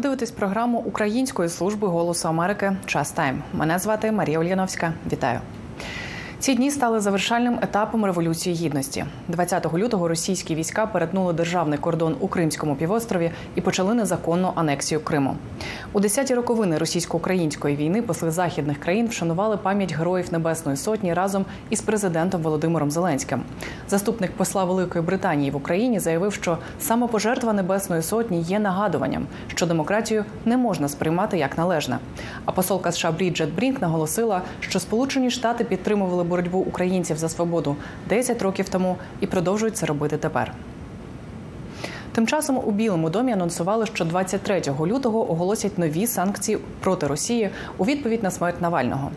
Ви дивитесь програму Української служби голосу Америки Час Тайм. Мене звати Марія Ульяновська. Вітаю. Ці дні стали завершальним етапом революції гідності. 20 лютого російські війська перетнули державний кордон у Кримському півострові і почали незаконну анексію Криму. У 10-ті роковини російсько-української війни посли західних країн вшанували пам'ять героїв Небесної Сотні разом із президентом Володимиром Зеленським. Заступник посла Великої Британії в Україні заявив, що самопожертва Небесної Сотні є нагадуванням, що демократію не можна сприймати як належне. А посолка США Бріджет Брінк наголосила, що Сполучені Штати підтримували боротьбу українців за свободу 10 років тому і продовжують це робити тепер. Тим часом у Білому домі анонсували, що 23 лютого оголосять нові санкції проти Росії у відповідь на смерть Навального.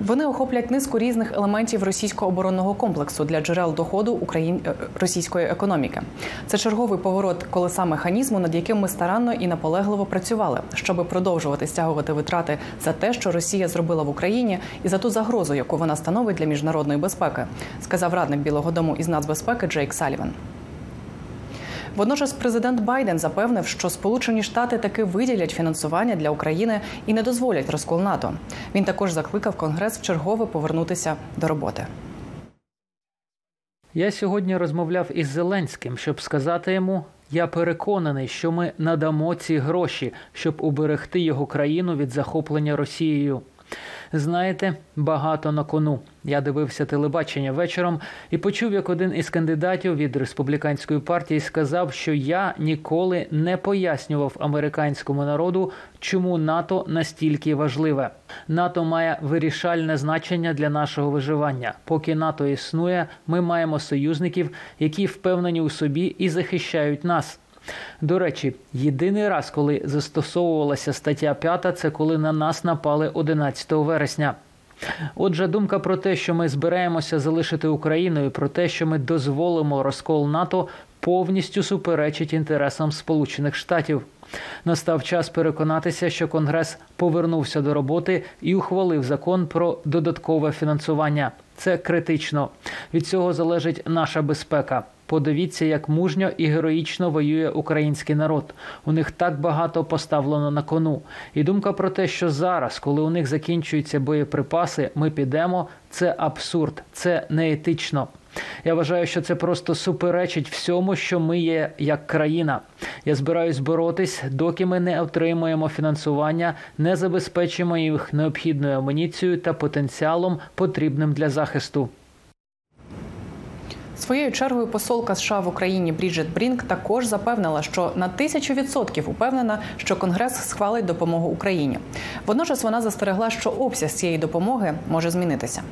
Вони охоплять низку різних елементів російського оборонного комплексу для джерел доходу Україн... російської економіки. Це черговий поворот колеса механізму, над яким ми старанно і наполегливо працювали, щоб продовжувати стягувати витрати за те, що Росія зробила в Україні, і за ту загрозу, яку вона становить для міжнародної безпеки, сказав радник Білого Дому із нацбезпеки Джейк Саліван. Водночас президент Байден запевнив, що Сполучені Штати таки виділять фінансування для України і не дозволять розкол НАТО. Він також закликав Конгрес вчергове повернутися до роботи. Я сьогодні розмовляв із Зеленським, щоб сказати йому. Я переконаний, що ми надамо ці гроші, щоб уберегти його країну від захоплення Росією. Знаєте, багато на кону. Я дивився телебачення вечором і почув, як один із кандидатів від республіканської партії сказав, що я ніколи не пояснював американському народу, чому НАТО настільки важливе. НАТО має вирішальне значення для нашого виживання. Поки НАТО існує, ми маємо союзників, які впевнені у собі і захищають нас. До речі, єдиний раз, коли застосовувалася стаття 5, це коли на нас напали 11 вересня. Отже, думка про те, що ми збираємося залишити Україну, і про те, що ми дозволимо розкол НАТО, повністю суперечить інтересам Сполучених Штатів. Настав час переконатися, що Конгрес повернувся до роботи і ухвалив закон про додаткове фінансування. Це критично. Від цього залежить наша безпека. Подивіться, як мужньо і героїчно воює український народ. У них так багато поставлено на кону. І думка про те, що зараз, коли у них закінчуються боєприпаси, ми підемо. Це абсурд, це неетично. Я вважаю, що це просто суперечить всьому, що ми є як країна. Я збираюсь боротись, доки ми не отримуємо фінансування, не забезпечимо їх необхідною амуніцією та потенціалом, потрібним для захисту. Своєю чергою посолка США в Україні Бріджет Брінк також запевнила, що на тисячу відсотків упевнена, що Конгрес схвалить допомогу Україні. Водночас вона застерегла, що обсяг цієї допомоги може змінитися.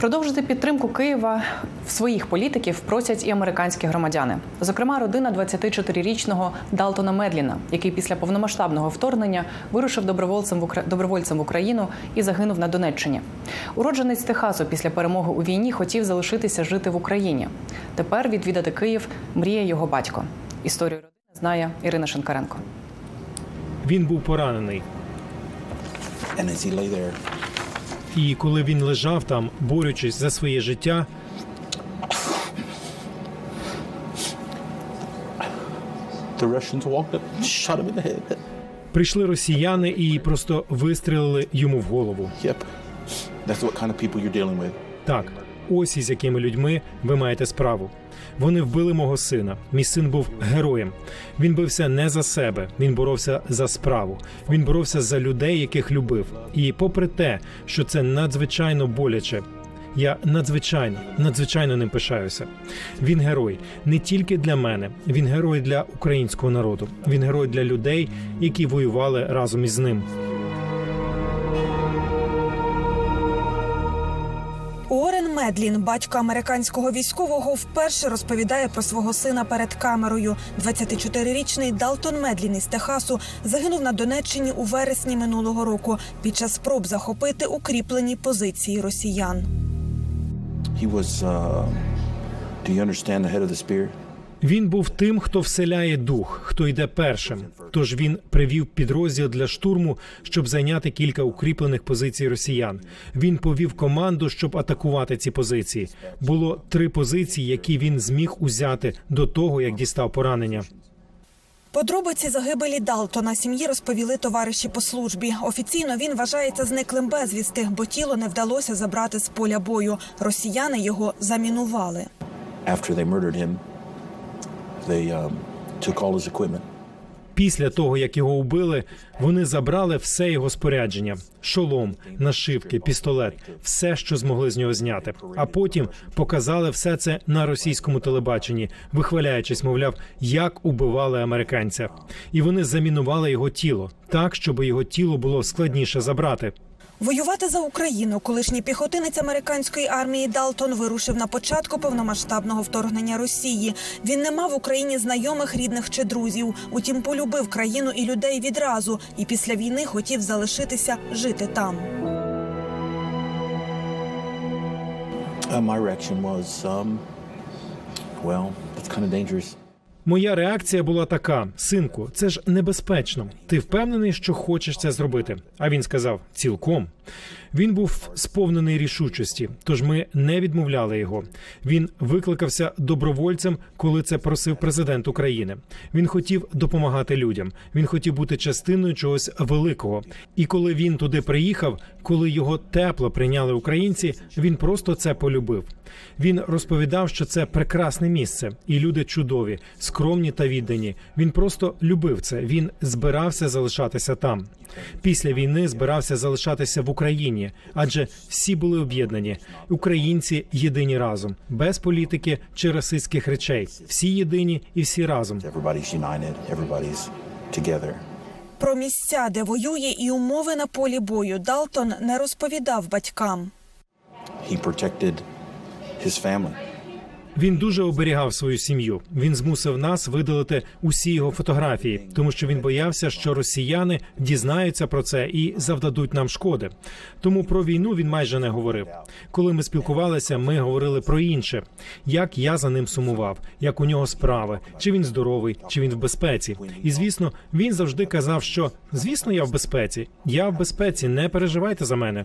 Продовжити підтримку Києва в своїх політиків просять і американські громадяни. Зокрема, родина 24-річного Далтона Медліна, який після повномасштабного вторгнення вирушив добровольцем в Укра... добровольцем в Україну і загинув на Донеччині. Уродженець Техасу після перемоги у війні хотів залишитися жити в Україні. Тепер відвідати Київ мріє його батько. Історію родини знає Ірина Шинкаренко. Він був поранений. And as he lay there, І коли він лежав там, борючись за своє життя, прийшли росіяни і просто вистрілили йому в голову. Так, ось із якими людьми ви маєте справу. Вони вбили мого сина. Мій син був героєм. Він бився не за себе, він боровся за справу. Він боровся за людей, яких любив. І попри те, що це надзвичайно боляче. Я надзвичайно, надзвичайно ним пишаюся. Він герой не тільки для мене, він герой для українського народу. Він герой для людей, які воювали разом із ним. Медлін, батько американського військового, вперше розповідає про свого сина перед камерою. 24-річний Далтон Медлін із Техасу загинув на Донеччині у вересні минулого року під час спроб захопити укріплені позиції росіян. He was. Uh, do you understand? Він був тим, хто вселяє дух, хто йде першим. Тож він привів підрозділ для штурму, щоб зайняти кілька укріплених позицій росіян. Він повів команду, щоб атакувати ці позиції. Було три позиції, які він зміг узяти до того, як дістав поранення. Подробиці загибелі Далтона сім'ї розповіли товариші по службі. Офіційно він вважається зниклим безвісти, бо тіло не вдалося забрати з поля бою. Росіяни його замінували. After they murdered him, they um, took all his equipment. Після того, як його вбили, вони забрали все його спорядження: шолом, нашивки, пістолет, все, що змогли з нього зняти. А потім показали все це на російському телебаченні, вихваляючись, мовляв, як убивали американця. І вони замінували його тіло так, щоб його тіло було складніше забрати. Воювати за Україну колишній піхотинець американської армії Далтон вирушив на початку повномасштабного вторгнення Росії. Він не мав в Україні знайомих, рідних чи друзів. Утім, полюбив країну і людей відразу, і після війни хотів залишитися жити там. Uh, my reaction was, um, well, that's kind. Моя реакція була така: синку, це ж небезпечно. Ти впевнений, що хочеш це зробити? А він сказав: цілком. Він був сповнений рішучості, тож ми не відмовляли його. Він викликався добровольцем, коли це просив президент України. Він хотів допомагати людям. Він хотів бути частиною чогось великого. І коли він туди приїхав, коли його тепло прийняли українці, він просто це полюбив. Він розповідав, що це прекрасне місце, і люди чудові, скромні та віддані. Він просто любив це. Він збирався залишатися там. Після війни збирався залишатися в Україні, адже всі були об'єднані. Українці єдині разом, без політики чи расистських речей. Всі єдині і всі разом. Про місця, де воює, і умови на полі бою Далтон не розповідав батькам. He protected his family. Він дуже оберігав свою сім'ю. Він змусив нас видалити усі його фотографії, тому що він боявся, що росіяни дізнаються про це і завдадуть нам шкоди. Тому про війну він майже не говорив. Коли ми спілкувалися, ми говорили про інше: як я за ним сумував, як у нього справи, чи він здоровий, чи він в безпеці. І звісно, він завжди казав, що звісно, я в безпеці. Я в безпеці, не переживайте за мене.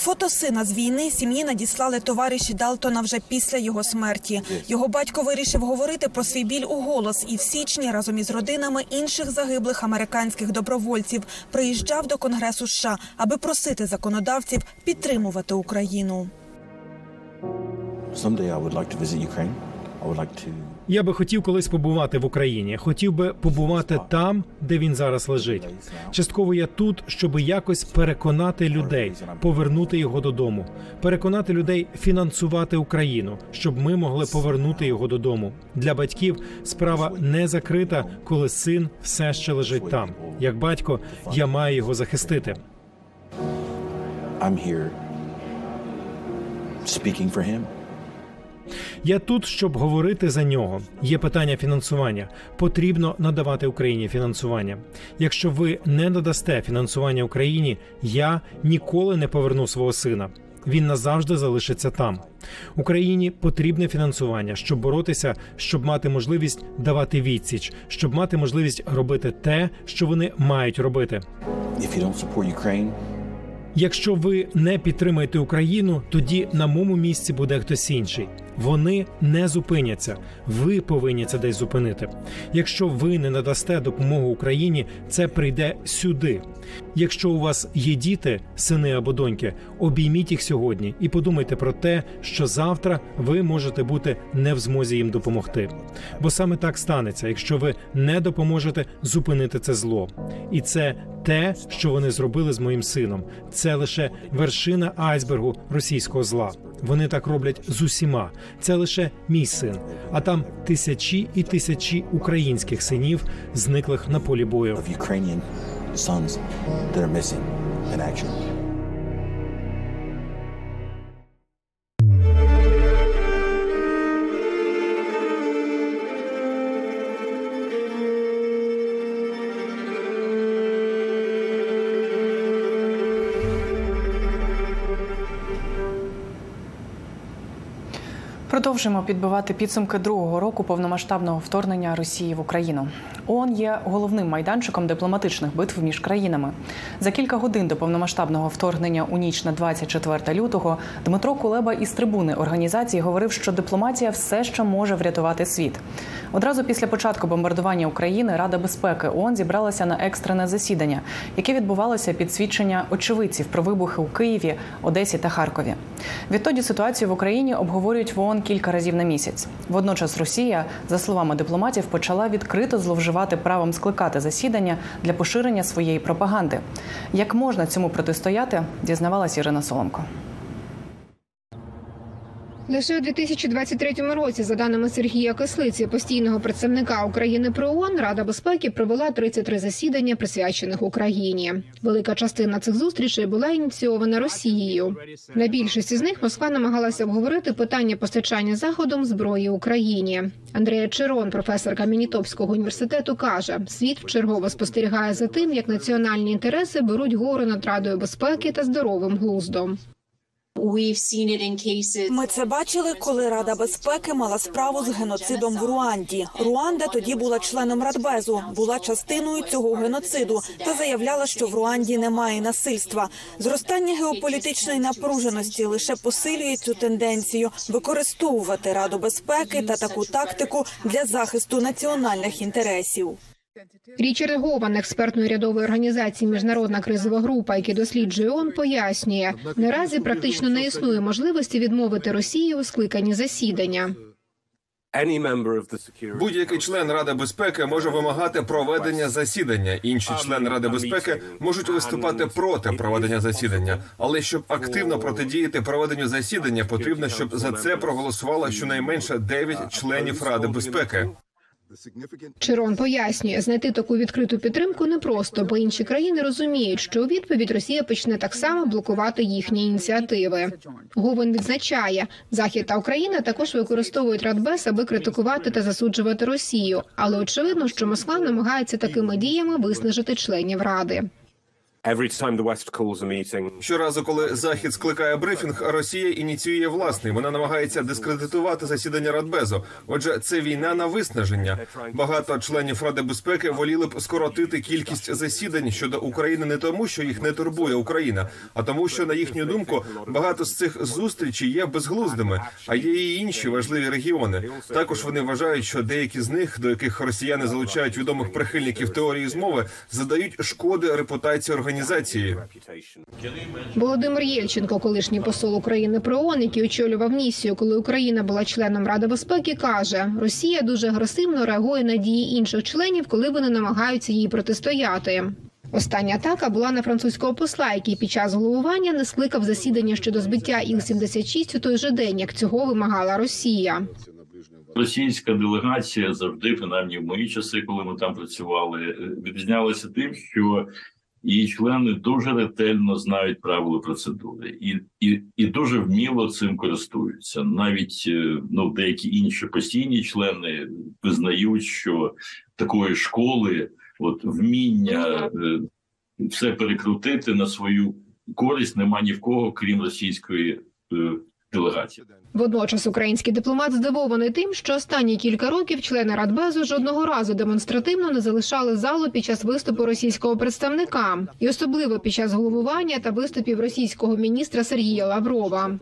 Фото сина з війни сім'ї надіслали товариші Далтона вже після його смерті. Його батько вирішив говорити про свій біль у голос і в січні разом із родинами інших загиблих американських добровольців приїжджав до Конгресу США, аби просити законодавців підтримувати Україну. Someday I would like to visit Ukraine. I would like to Я би хотів колись побувати в Україні. Хотів би побувати там, де він зараз лежить. Частково я тут, щоб якось переконати людей, повернути його додому, переконати людей фінансувати Україну, щоб ми могли повернути його додому. Для батьків справа не закрита, коли син все ще лежить там. Як батько, я маю його захистити. I'm here speaking for him. Я тут, щоб говорити за нього. Є питання фінансування. Потрібно надавати Україні фінансування. Якщо ви не надасте фінансування Україні, я ніколи не поверну свого сина. Він назавжди залишиться там. Україні потрібне фінансування, щоб боротися, щоб мати можливість давати відсіч, щоб мати можливість робити те, що вони мають робити. If you don't support Ukraine, Якщо ви не підтримаєте Україну, тоді на моєму місці буде хтось інший. Вони не зупиняться. Ви повинні це десь зупинити. Якщо ви не надасте допомогу Україні, це прийде сюди. Якщо у вас є діти, сини або доньки, обійміть їх сьогодні і подумайте про те, що завтра ви можете бути не в змозі їм допомогти. Бо саме так станеться, якщо ви не допоможете зупинити це зло. І це те, що вони зробили з моїм сином. Це лише вершина айсбергу російського зла. Вони так роблять з усіма. Це лише мій син. А там тисячі і тисячі українських синів, зниклих на полі бою. Продовжуємо підбивати підсумки другого року повномасштабного вторгнення Росії в Україну. ООН є головним майданчиком дипломатичних битв між країнами. За кілька годин до повномасштабного вторгнення у ніч на 24 лютого Дмитро Кулеба із трибуни організації говорив, що дипломатія все ще може врятувати світ. Одразу після початку бомбардування України Рада безпеки ООН зібралася на екстрене засідання, яке відбувалося під свідчення очевидців про вибухи у Києві, Одесі та Харкові. Відтоді ситуацію в Україні обговорюють в ООН кілька разів на місяць. Водночас Росія, за словами дипломатів, почала відкрито зловживати правом скликати засідання для поширення своєї пропаганди. Як можна цьому протистояти, дізнавалась Ірина Соломко. Лише у 2023 році, за даними Сергія Кислиці, постійного представника України при ООН, Рада безпеки провела 33 засідання, присвячених Україні. Велика частина цих зустрічей була ініційована Росією. На більшості з них Москва намагалася обговорити питання постачання заходом зброї Україні. Андрея Черон, професорка Мінітопського університету, каже: світ вчергово спостерігає за тим, як національні інтереси беруть гору над радою безпеки та здоровим глуздом. Ми це бачили, коли Рада безпеки мала справу з геноцидом в Руанді. Руанда тоді була членом Радбезу, була частиною цього геноциду та заявляла, що в Руанді немає насильства. Зростання геополітичної напруженості лише посилює цю тенденцію використовувати Раду безпеки та таку тактику для захисту національних інтересів. Річард Гован, експертної рядової організації Міжнародна кризова група, який досліджує ООН, пояснює, наразі практично не існує можливості відмовити Росії у скликанні засідання. Будь-який член Ради безпеки може вимагати проведення засідання. Інші члени Ради безпеки можуть виступати проти проведення засідання. Але щоб активно протидіяти проведенню засідання, потрібно, щоб за це проголосувало щонайменше 9 членів Ради безпеки. Чирон пояснює, знайти таку відкриту підтримку непросто, бо інші країни розуміють, що у відповідь Росія почне так само блокувати їхні ініціативи. Говен відзначає, Захід та Україна також використовують Радбес, аби критикувати та засуджувати Росію. Але очевидно, що Москва намагається такими діями виснажити членів ради. Щоразу, коли захід скликає брифінг, Росія ініціює власний. Вона намагається дискредитувати засідання Радбезу. Отже, це війна на виснаження. Багато членів Ради безпеки воліли б скоротити кількість засідань щодо України не тому, що їх не турбує Україна, а тому, що на їхню думку багато з цих зустрічей є безглуздими. А є і інші важливі регіони. Також вони вважають, що деякі з них, до яких росіяни залучають відомих прихильників теорії змови, задають шкоди репутації організації. Володимир Єльченко, колишній посол України при ООН, який очолював місію, коли Україна була членом Ради безпеки, каже: Росія дуже агресивно реагує на дії інших членів, коли вони намагаються їй протистояти. Остання атака була на французького посла, який під час головування не скликав засідання щодо збиття Іл-76 у той же день, як цього вимагала Росія. Російська делегація завжди, принаймні в мої часи, коли ми там працювали, відрізнялася тим, що її члени дуже ретельно знають правила процедури і, і, і дуже вміло цим користуються. Навіть е, ну деякі інші постійні члени визнають, що такої школи, от вміння е, все перекрутити на свою користь, нема ні в кого, крім російської е. Водночас український дипломат здивований тим, що останні кілька років члени Радбезу жодного разу демонстративно не залишали залу під час виступу російського представника, і особливо під час головування та виступів російського міністра Сергія Лаврова.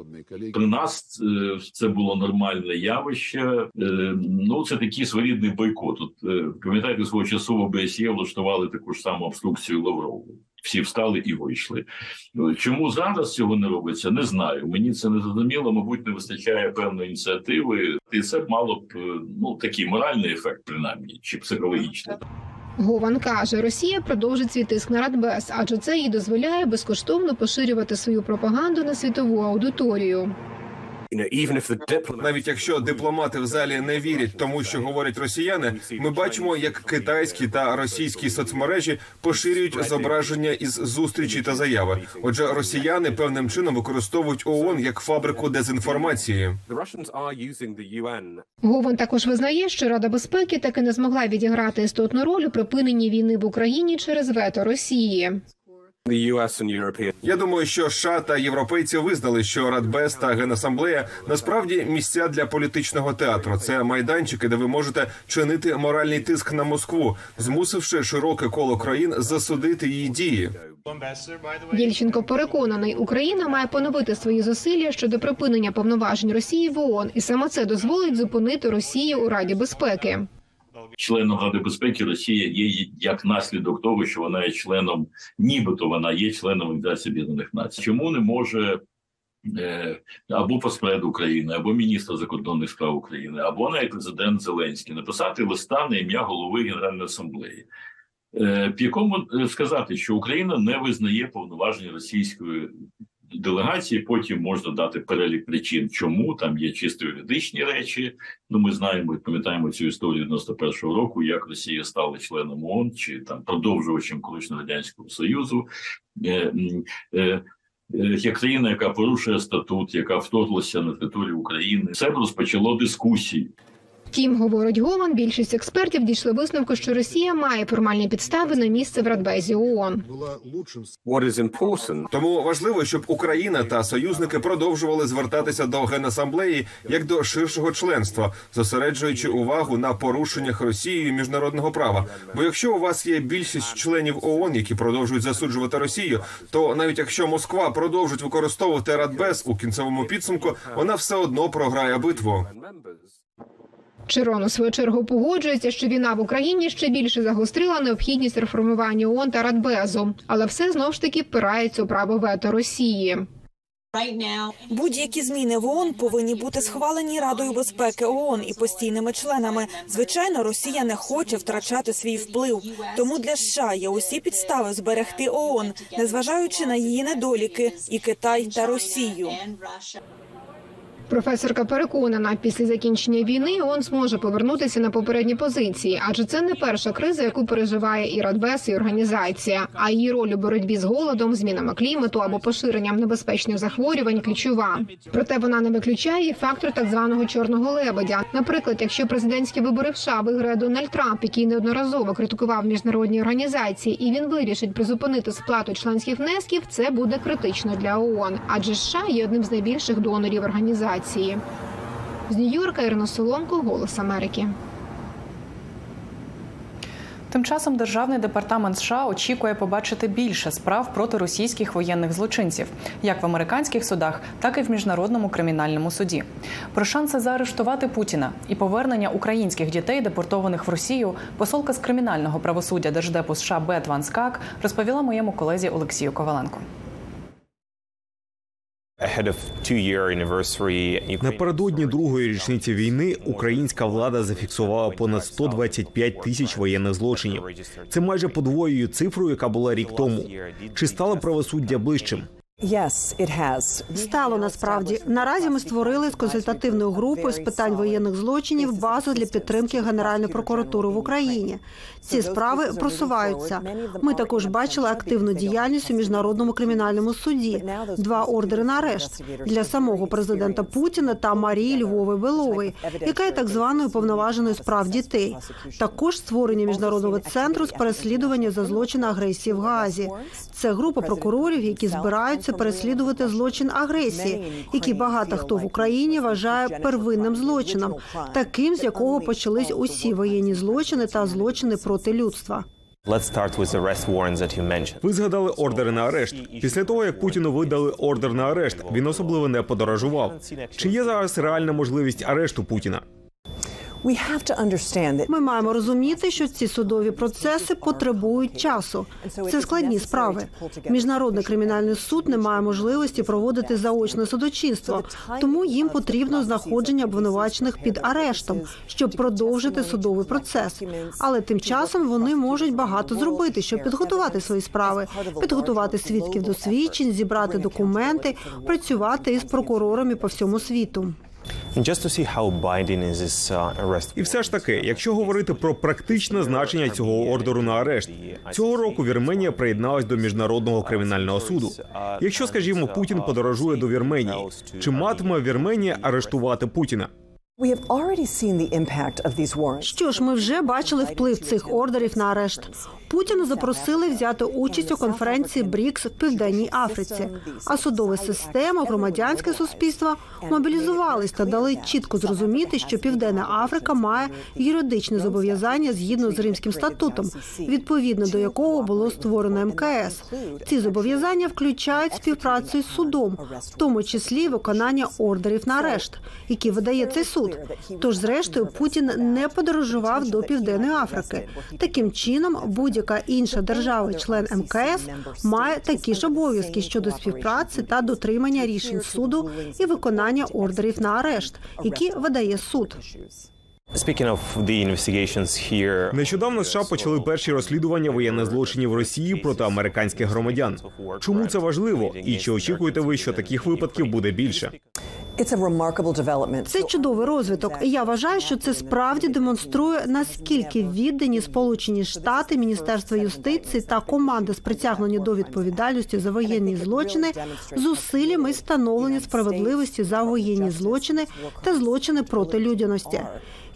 При нас е, це було нормальне явище. Е, Ну це такий своєрідний бойкот. От е, пам'ятаєте, свого часу в ОБСЄ влаштували таку ж саму обструкцію Лаврову. Всі встали і вийшли. Е, Чому зараз цього не робиться? Не знаю. Мені це не зрозуміло. Мабуть, не вистачає певної ініціативи, і це мало б е, ну такий моральний ефект, принаймні, чи психологічний. Гован каже, Росія продовжить свій тиск на Радбез, адже це їй дозволяє безкоштовно поширювати свою пропаганду на світову аудиторію. Навіть якщо дипломати в залі не вірять тому, що говорять росіяни, ми бачимо, як китайські та російські соцмережі поширюють зображення із зустрічі та заяви. Отже, росіяни певним чином використовують ООН як фабрику дезінформації. Гован також визнає, що Рада безпеки таки не змогла відіграти істотну роль у припиненні війни в Україні через вето Росії. Я думаю, що США та європейці визнали, що Радбез та Генасамблея насправді місця для політичного театру. Це майданчики, де ви можете чинити моральний тиск на Москву, змусивши широке коло країн засудити її дії. Єльченко переконаний, Україна має поновити свої зусилля щодо припинення повноважень Росії в ООН, і саме це дозволить зупинити Росію у Раді безпеки. Членом Ради безпеки Росія є як наслідок того, що вона є членом, нібито вона є членом Організації Об'єднаних Націй. Чому не може е, або посеред України, або міністр закордонних справ України, або навіть президент Зеленський написати листа на ім'я голови Генеральної асамблеї, е, в якому е, сказати, що Україна не визнає повноважень російської делегації. Потім можна дати перелік причин, чому там є чисто юридичні речі. Ну, ми знаємо і пам'ятаємо цю історію 91-го року, як Росія стала членом ООН чи там продовжувачем колишнього радянського союзу. Е, е, е, Як країна, яка порушує статут, яка вторглася на територію України, це розпочало дискусії. Втім, говорить Гован, більшість експертів дійшли висновку, що Росія має формальні підстави на місце в Радбезі ООН. Тому важливо, щоб Україна та союзники продовжували звертатися до генасамблеї як до ширшого членства, зосереджуючи увагу на порушеннях Росією міжнародного права. Бо якщо у вас є більшість членів ООН, які продовжують засуджувати Росію, то навіть якщо Москва продовжить використовувати Радбез у кінцевому підсумку, вона все одно програє битву. Чирон у свою чергу погоджується, що війна в Україні ще більше загострила необхідність реформування ООН та Радбезу, але все знов ж таки впирається у право вето Росії. Будь-які зміни в ООН повинні бути схвалені Радою безпеки ООН і постійними членами. Звичайно, Росія не хоче втрачати свій вплив. Тому для США є усі підстави зберегти ООН, незважаючи на її недоліки, і Китай та Росію. Професорка переконана, після закінчення війни ООН зможе повернутися на попередні позиції, адже це не перша криза, яку переживає і Радбез, і організація. А її роль у боротьбі з голодом, змінами клімату або поширенням небезпечних захворювань ключова. Проте вона не виключає і фактор так званого чорного лебедя. Наприклад, якщо президентські вибори в США виграє Дональд Трамп, який неодноразово критикував міжнародні організації, і він вирішить призупинити сплату членських внесків, це буде критично для ООН, адже США є одним з найбільших донорів організації. З Нью-Йорка Ірина Соломко, Голос Америки. Тим часом державний департамент США очікує побачити більше справ проти російських воєнних злочинців, як в американських судах, так і в міжнародному кримінальному суді. Про шанси заарештувати Путіна і повернення українських дітей, депортованих в Росію, посолка з кримінального правосуддя держдепу США Бет Ван Скак розповіла моєму колезі Олексію Коваленко. Напередодні другої річниці війни українська влада зафіксувала понад 125 тисяч воєнних злочинів. Це майже подвоює цифру, яка була рік тому. Чи стало правосуддя ближчим? Стало насправді наразі. Ми створили з консультативною групою з питань воєнних злочинів базу для підтримки Генеральної прокуратури в Україні. Ці справи просуваються. Ми також бачили активну діяльність у міжнародному кримінальному суді. Два ордери на арешт для самого президента Путіна та Марії Львови Белової, яка є так званою повноваженою з прав дітей. Також створення міжнародного центру з переслідування за злочин агресії в Газі. Це група прокурорів, які збираються переслідувати злочин агресії, який багато хто в Україні вважає первинним злочином, таким з якого почались усі воєнні злочини та злочини проти людства. Ви згадали ордери на арешт. Після того як Путіну видали ордер на арешт, він особливо не подорожував. Чи є зараз реальна можливість арешту Путіна? Ми маємо розуміти, що ці судові процеси потребують часу. Це складні справи. Міжнародний кримінальний суд не має можливості проводити заочне судочинство, тому їм потрібно знаходження обвинувачених під арештом, щоб продовжити судовий процес. Але тим часом вони можуть багато зробити, щоб підготувати свої справи, підготувати свідків до свідчень, зібрати документи, працювати із прокурорами по всьому світу. І все ж таки, якщо говорити про практичне значення цього ордеру на арешт, цього року Вірменія приєдналась до міжнародного кримінального суду. Якщо, скажімо, Путін подорожує до Вірменії, чи матиме Вірменія арештувати Путіна? Що ж, ми вже бачили вплив цих ордерів на арешт. Путіна запросили взяти участь у конференції БРІКС в Південній Африці. А судова система, громадянське суспільство мобілізувались та дали чітко зрозуміти, що Південна Африка має юридичне зобов'язання згідно з Римським статутом, відповідно до якого було створено МКС. Ці зобов'язання включають співпрацю із судом, в тому числі виконання ордерів на арешт, які видає цей суд. Тож, зрештою, Путін не подорожував до Південної Африки. Таким чином, будь-яка інша держава, член МКС, має такі ж обов'язки щодо співпраці та дотримання рішень суду і виконання ордерів на арешт, які видає суд. Speaking of the investigations here, Нещодавно США почали перші розслідування воєнних злочинів Росії проти американських громадян. Чому це важливо? І чи очікуєте ви, що таких випадків буде більше? Це чудовий розвиток. І Я вважаю, що це справді демонструє наскільки віддані Сполучені Штати, Міністерство юстиції та команда з притягнення до відповідальності за воєнні злочини зусиллями встановлення справедливості за воєнні злочини та злочини проти людяності.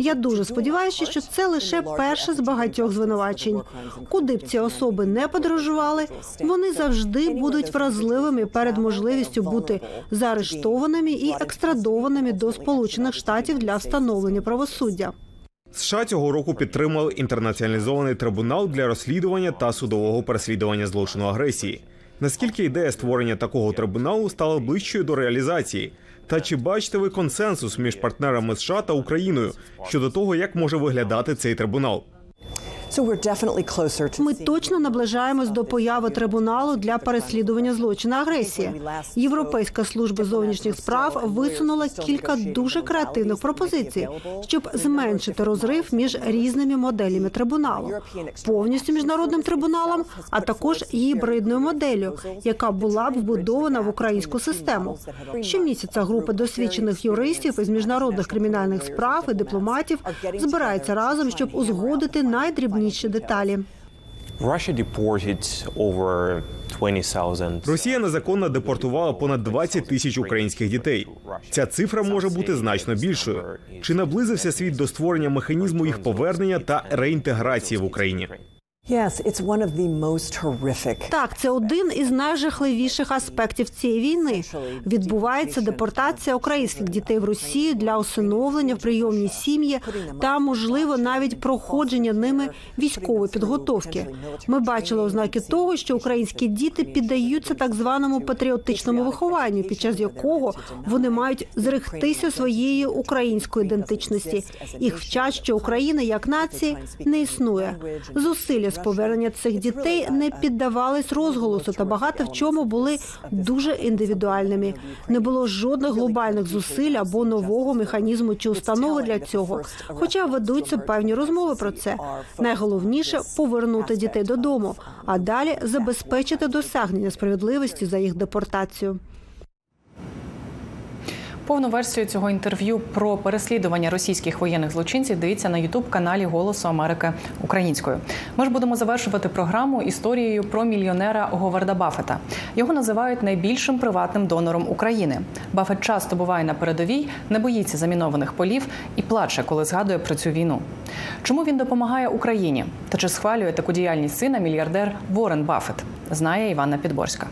Я дуже сподіваюся, що це лише перше з багатьох звинувачень. Куди б ці особи не подорожували, вони завжди будуть вразливими перед можливістю бути заарештованими і екстрадованими до Сполучених Штатів для встановлення правосуддя. США цього року підтримали інтернаціоналізований трибунал для розслідування та судового переслідування злочину агресії. Наскільки ідея створення такого трибуналу стала ближчою до реалізації? Та чи бачите ви консенсус між партнерами США та Україною щодо того, як може виглядати цей трибунал? Ми точно наближаємось до появи трибуналу для переслідування злочину агресії. Європейська служба зовнішніх справ висунула кілька дуже креативних пропозицій, щоб зменшити розрив між різними моделями трибуналу, повністю міжнародним трибуналом, а також гібридною моделлю, яка була б вбудована в українську систему. Щомісяця група досвідчених юристів із міжнародних кримінальних справ і дипломатів збирається разом, щоб узгодити найдрібніші деталі. Over 20,000 Росія незаконно депортувала понад 20 тисяч українських дітей. Ця цифра може бути значно більшою. Чи наблизився світ до створення механізму їх повернення та реінтеграції в Україні? Так, це один із найжахливіших аспектів цієї війни. Відбувається депортація українських дітей в Росію для усиновлення в прийомні сім'ї та, можливо, навіть проходження ними військової підготовки. Ми бачили ознаки того, що українські діти піддаються так званому патріотичному вихованню, під час якого вони мають зрехтися своєї української ідентичності. Їх вчать, що Україна як нації не існує. Зусилля з повернення цих дітей не піддавались розголосу та багато в чому були дуже індивідуальними. Не було жодних глобальних зусиль або нового механізму чи установи для цього. Хоча ведуться певні розмови про це. Найголовніше повернути дітей додому, а далі забезпечити досягнення справедливості за їх депортацію. Повну версію цього інтерв'ю про переслідування російських воєнних злочинців дивіться на ютуб каналі Голосу Америки українською. Ми ж будемо завершувати програму історією про мільйонера Говарда Баффета. Його називають найбільшим приватним донором України. Баффет часто буває на передовій, не боїться замінованих полів і плаче, коли згадує про цю війну. Чому він допомагає Україні? Та чи схвалює таку діяльність сина мільярдер Ворен Баффет? Знає Іванна Підборська.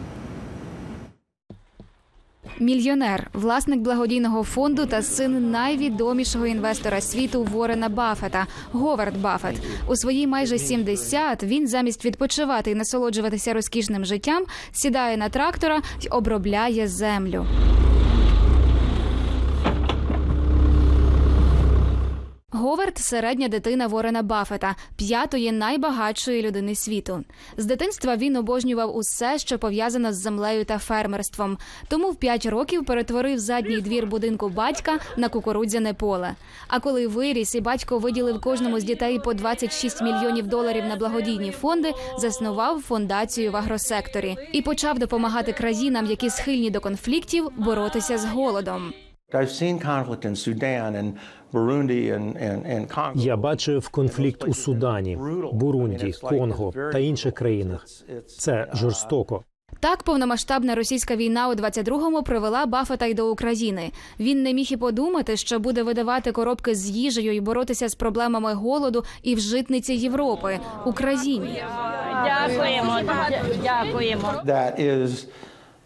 Мільйонер, власник благодійного фонду та син найвідомішого інвестора світу Ворена Баффета – Говард Баффет. У свої майже 70 він замість відпочивати і насолоджуватися розкішним життям сідає на трактора й обробляє землю. Говард середня дитина Ворена Баффета, п'ятої найбагатшої людини світу. З дитинства він обожнював усе, що пов'язано з землею та фермерством. Тому в п'ять років перетворив задній двір будинку батька на кукурудзяне поле. А коли виріс і батько виділив кожному з дітей по 26 мільйонів доларів на благодійні фонди, заснував фундацію в агросекторі і почав допомагати країнам, які схильні до конфліктів, боротися з голодом. Я бачив конфлікт у Судані, Бурунді, Конго та інших країнах. Це жорстоко. Так, повномасштабна російська війна у 22-му привела Баффета й до України. Він не міг і подумати, що буде видавати коробки з їжею і боротися з проблемами голоду і в житниці Європи Україні. Дякуємо, дякуємо.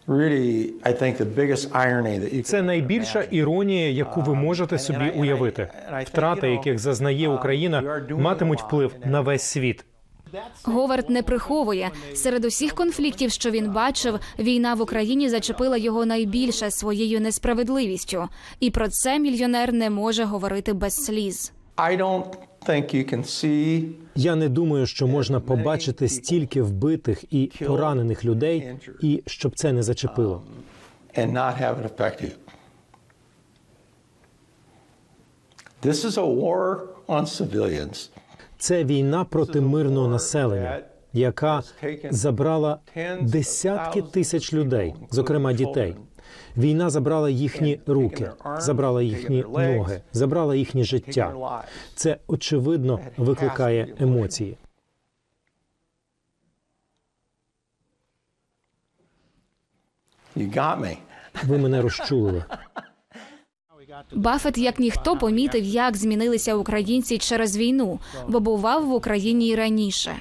That is really, I think, the biggest irony that you Це найбільша іронія, яку ви можете собі уявити. Втрати, яких зазнає Україна, матимуть вплив на весь світ. Говард не приховує серед усіх конфліктів, що він бачив, війна в Україні зачепила його найбільше своєю несправедливістю, і про це мільйонер не може говорити без сліз. Я не думаю, що можна побачити стільки вбитих і поранених людей, і щоб це не зачепило. civilians. Це війна проти мирного населення, яка забрала десятки тисяч людей, зокрема дітей. Війна забрала їхні руки, забрала їхні ноги, забрала їхнє життя. Це очевидно викликає емоції. Ви мене розчулили. Баффет, як ніхто, помітив, як змінилися українці через війну, бо бував в Україні і раніше.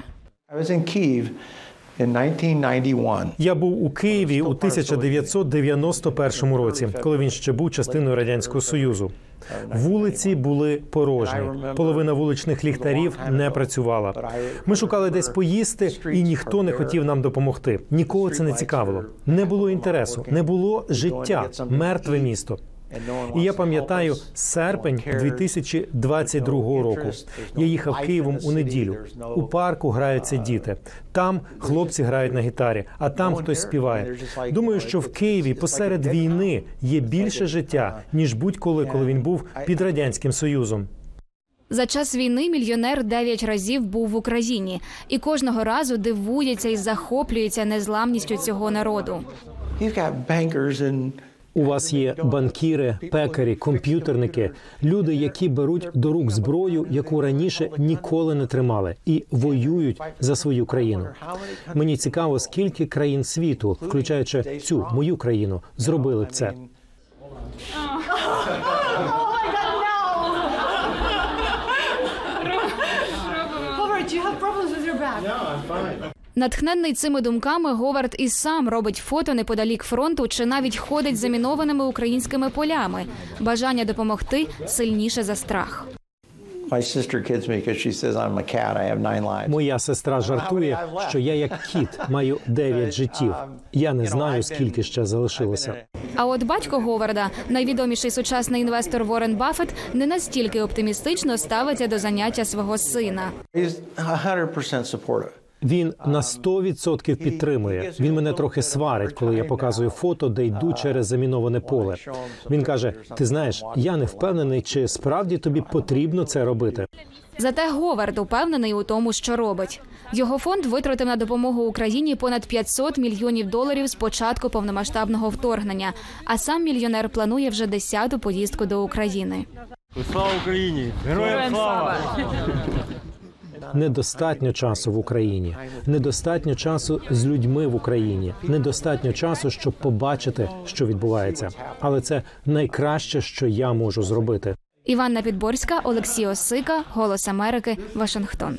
I was in Kyiv in 1991. Я був у Києві у 1991 році, коли він ще був частиною радянського союзу. Вулиці були порожні. Половина вуличних ліхтарів не працювала. Ми шукали десь поїсти, і ніхто не хотів нам допомогти. Нікого це не цікавило. Не було інтересу, не було життя. Мертве місто. І я пам'ятаю серпень 2022 року. Я їхав Києвом у неділю. У парку граються діти. Там хлопці грають на гітарі, а там хтось співає. Думаю, що в Києві посеред війни є більше життя ніж будь-коли, коли він був під радянським союзом. За час війни мільйонер дев'ять разів був в Україні і кожного разу дивується і захоплюється незламністю цього народу. У вас є банкіри, пекарі, комп'ютерники, люди, які беруть до рук зброю, яку раніше ніколи не тримали, і воюють за свою країну. Мені цікаво, скільки країн світу, включаючи цю мою країну, зробили б це. Натхненний цими думками Говард і сам робить фото неподалік фронту чи навіть ходить замінованими українськими полями. Бажання допомогти сильніше за страх. Моя сестра жартує, що я як кіт маю дев'ять життів. Я не знаю, скільки ще залишилося. А от батько Говарда, найвідоміший сучасний інвестор Ворен Баффет, не настільки оптимістично ставиться до заняття свого сина. He's 100% supportive. Він на 100% підтримує. Він мене трохи сварить, коли я показую фото, де йду через заміноване поле. Він каже: Ти знаєш, я не впевнений, чи справді тобі потрібно це робити. Зате Говард упевнений у тому, що робить. Його фонд витратив на допомогу Україні понад 500 мільйонів доларів з початку повномасштабного вторгнення. А сам мільйонер планує вже десяту поїздку до України. Слава Україні! Героям слава! Недостатньо часу в Україні, недостатньо часу з людьми в Україні, недостатньо часу, щоб побачити, що відбувається. Але це найкраще, що я можу зробити. Іванна Підборська, Олексій Осика, Голос Америки, Вашингтон.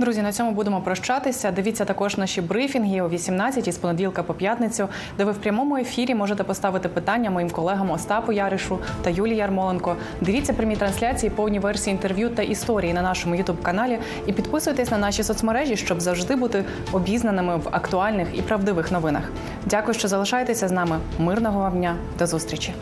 Друзі, на цьому будемо прощатися. Дивіться також наші брифінги о 18 з понеділка по п'ятницю, де ви в прямому ефірі можете поставити питання моїм колегам Остапу Яришу та Юлії Ярмоленко. Дивіться прямі трансляції, повні версії інтерв'ю та історії на нашому ютуб каналі і підписуйтесь на наші соцмережі, щоб завжди бути обізнаними в актуальних і правдивих новинах. Дякую, що залишаєтеся з нами. Мирного вам дня. До зустрічі.